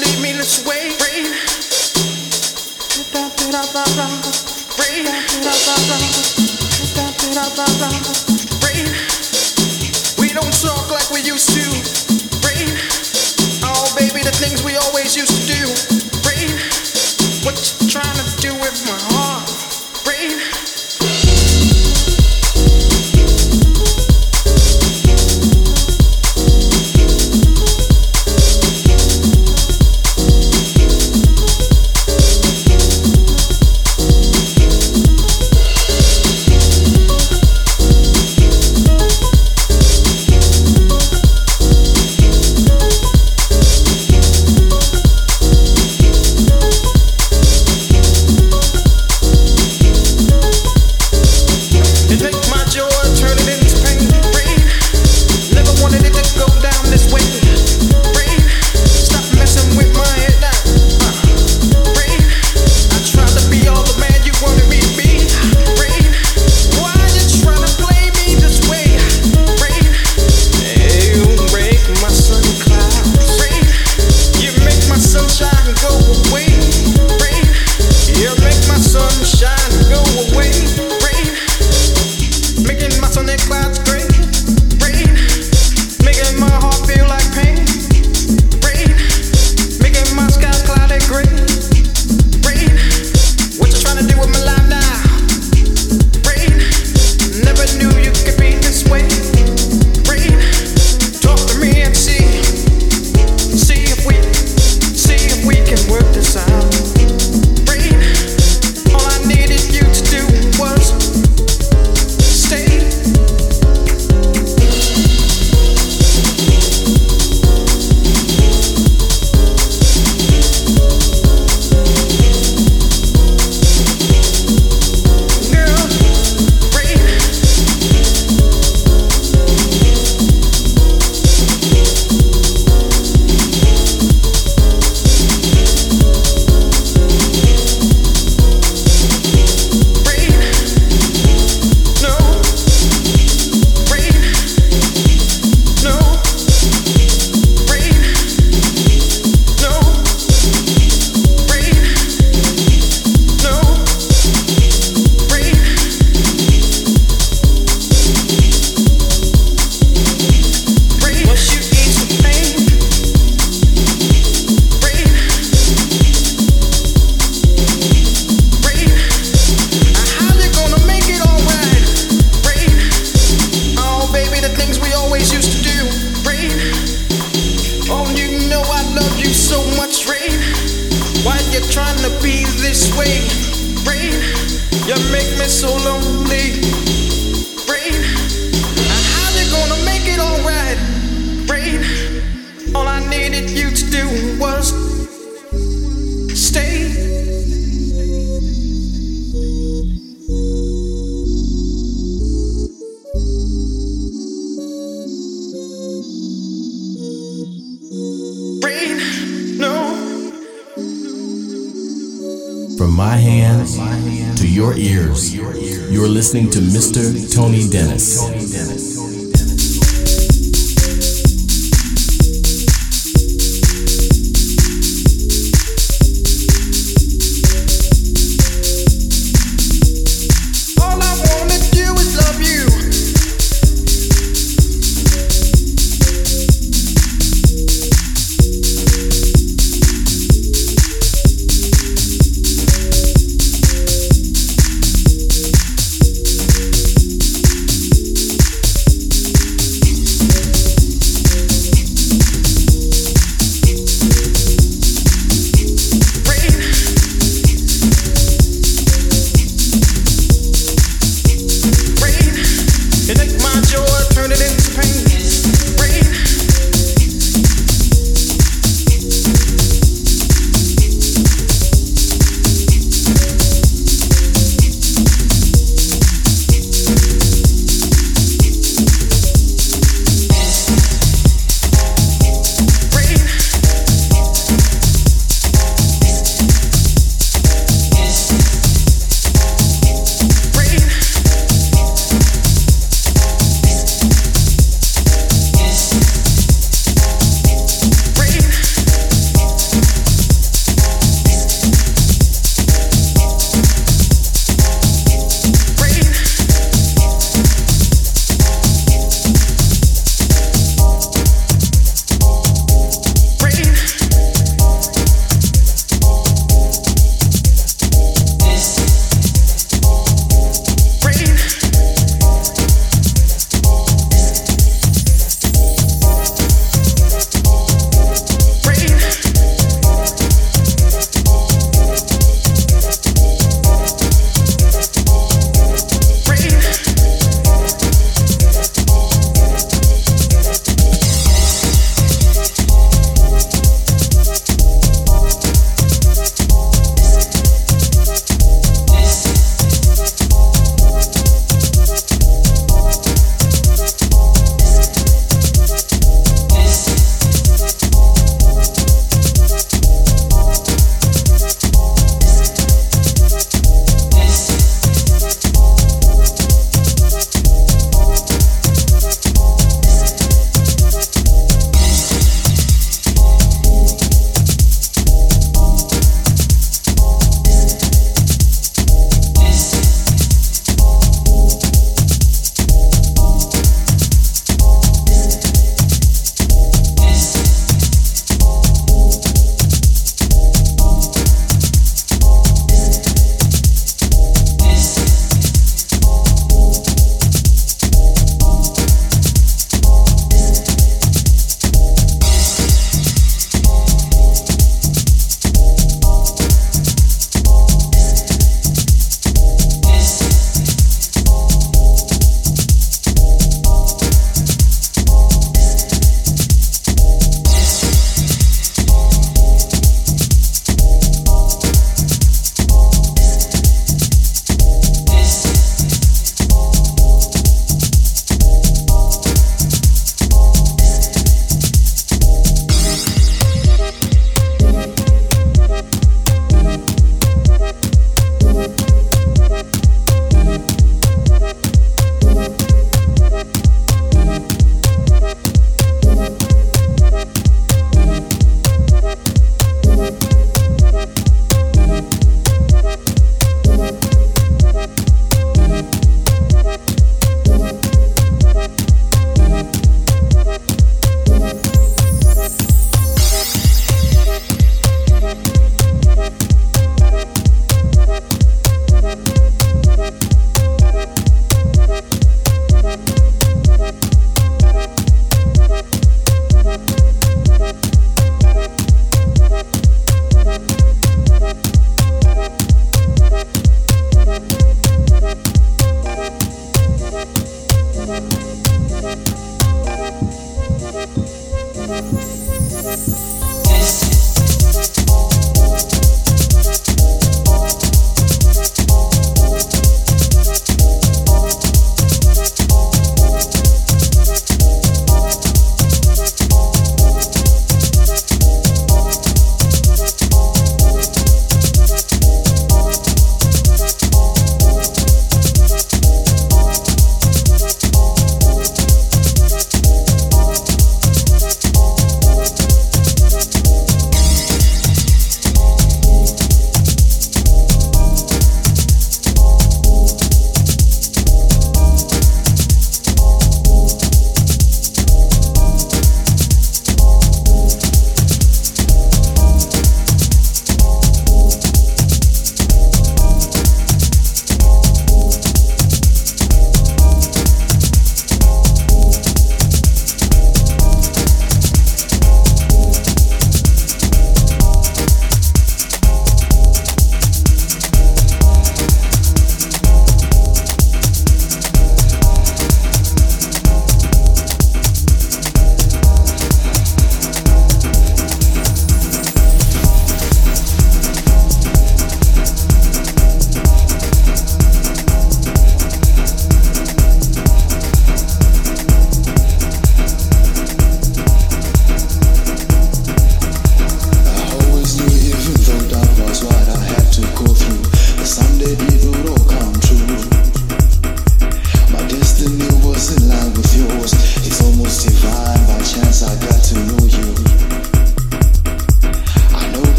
leave me this way. Rain. Rain. We don't talk like we used to. Rain. Oh, baby, the things we always used to do.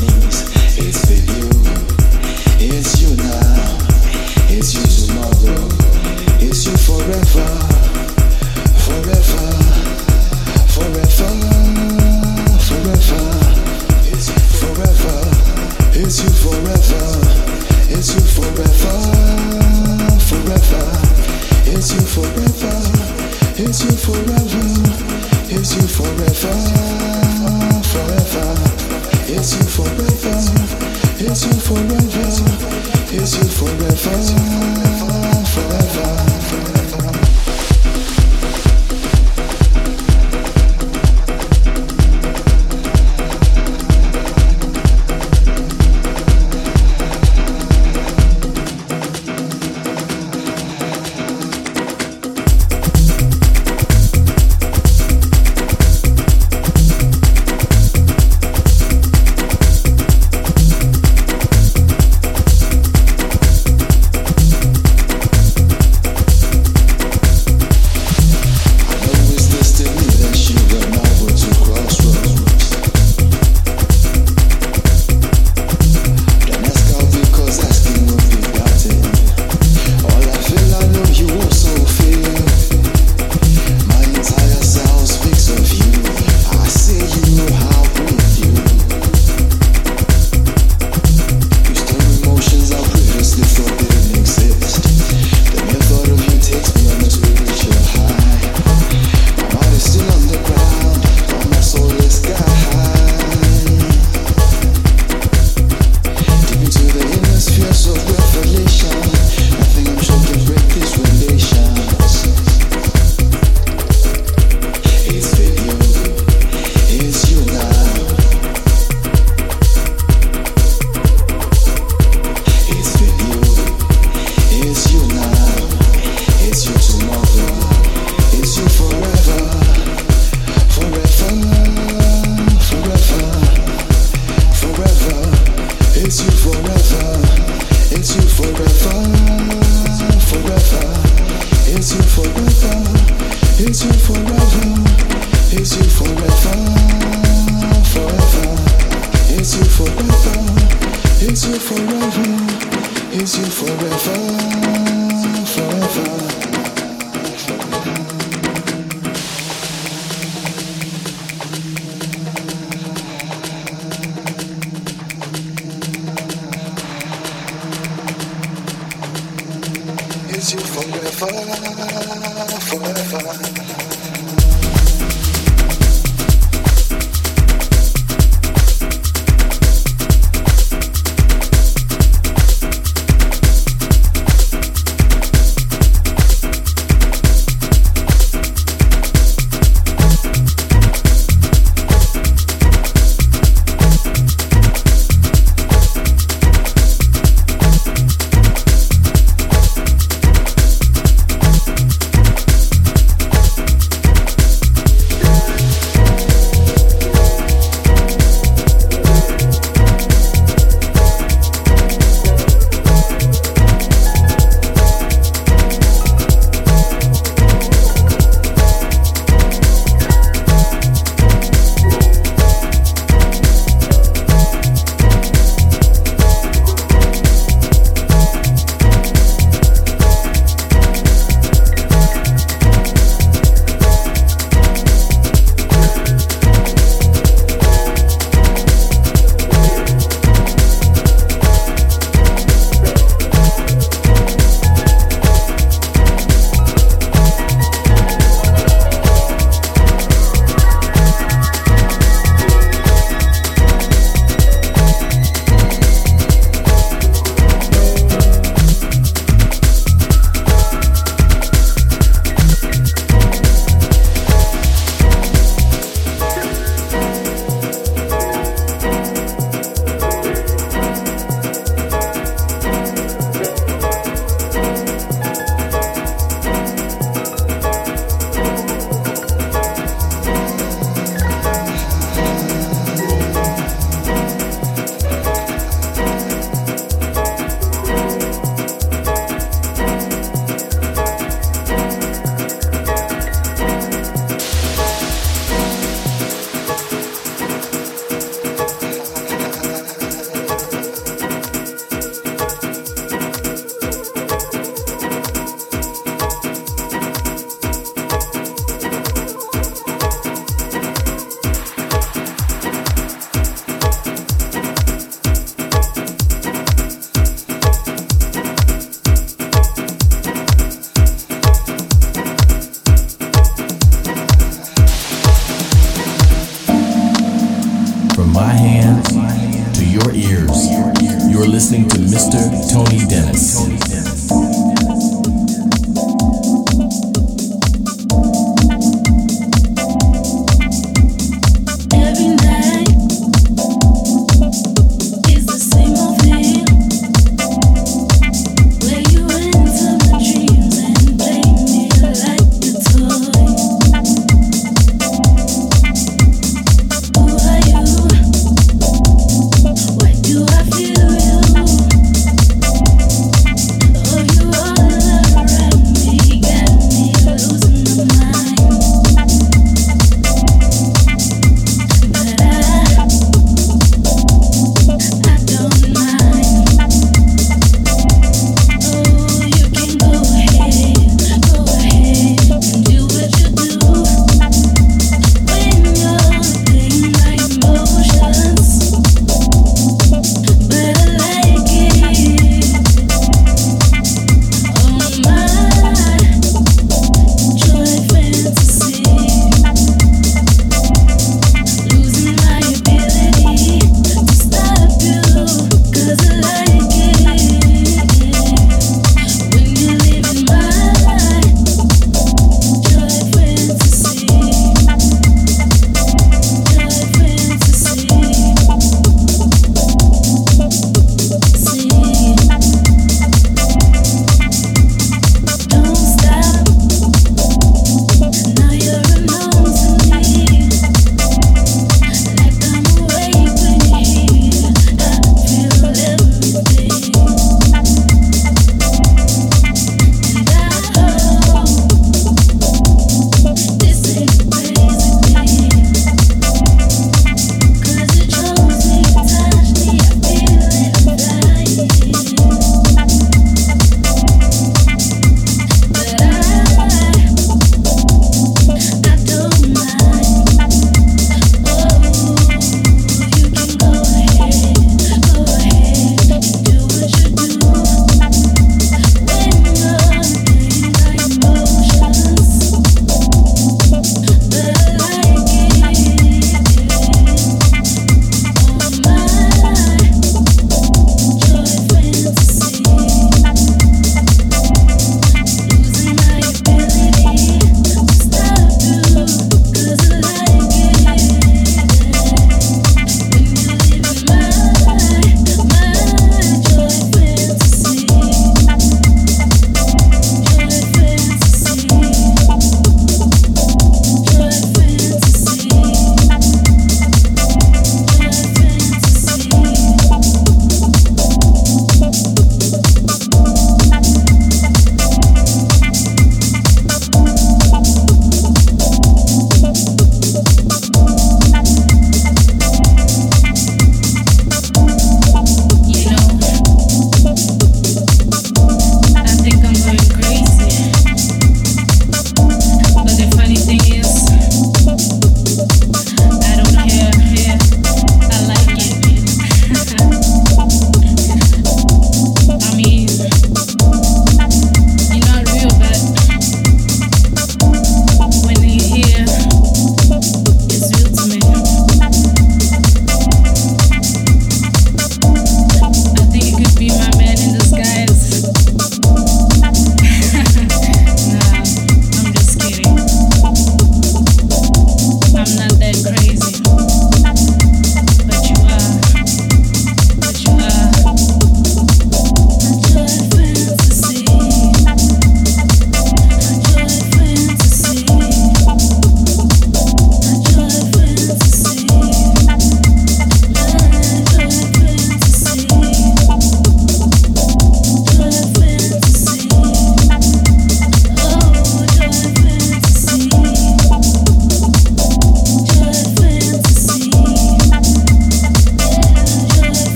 knees. It's been you. Is you forever? Is you forever? Forever.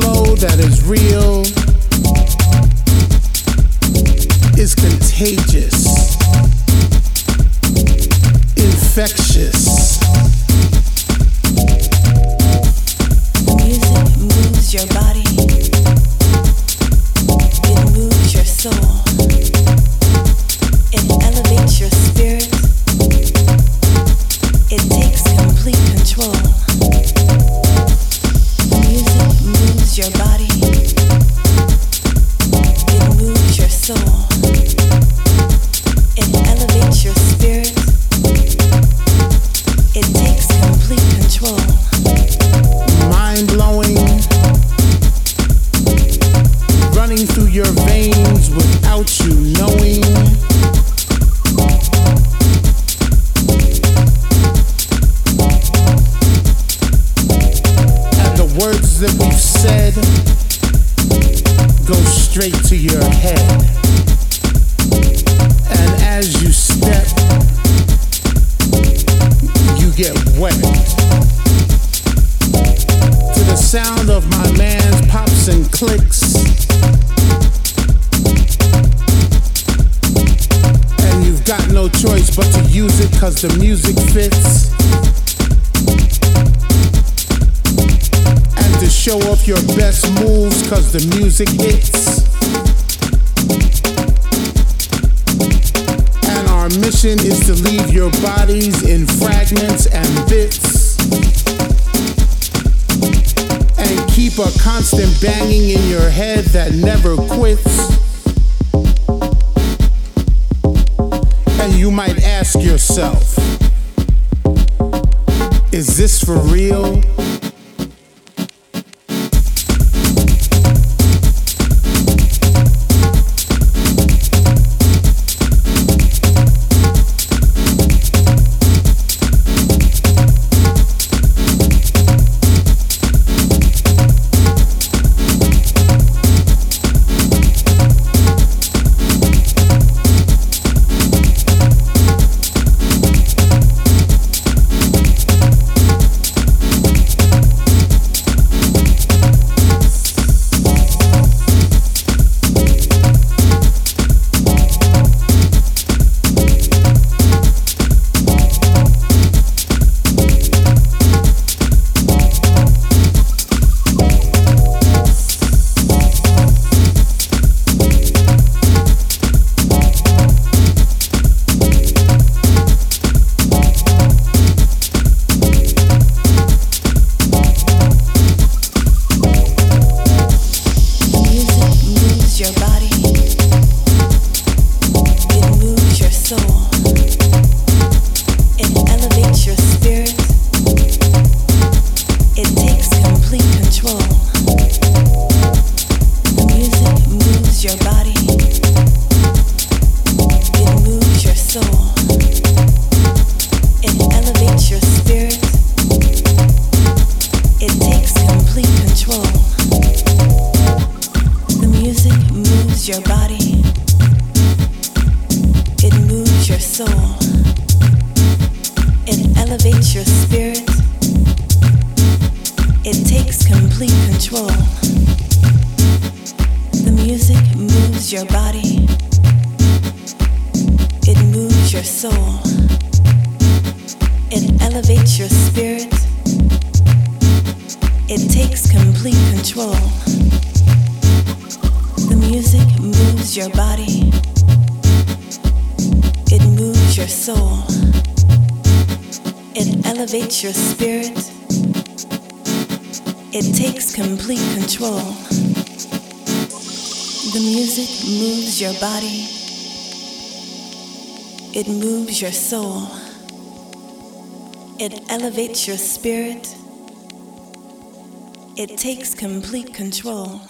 Flow that is real moves your soul, it elevates your spirit, it takes complete control.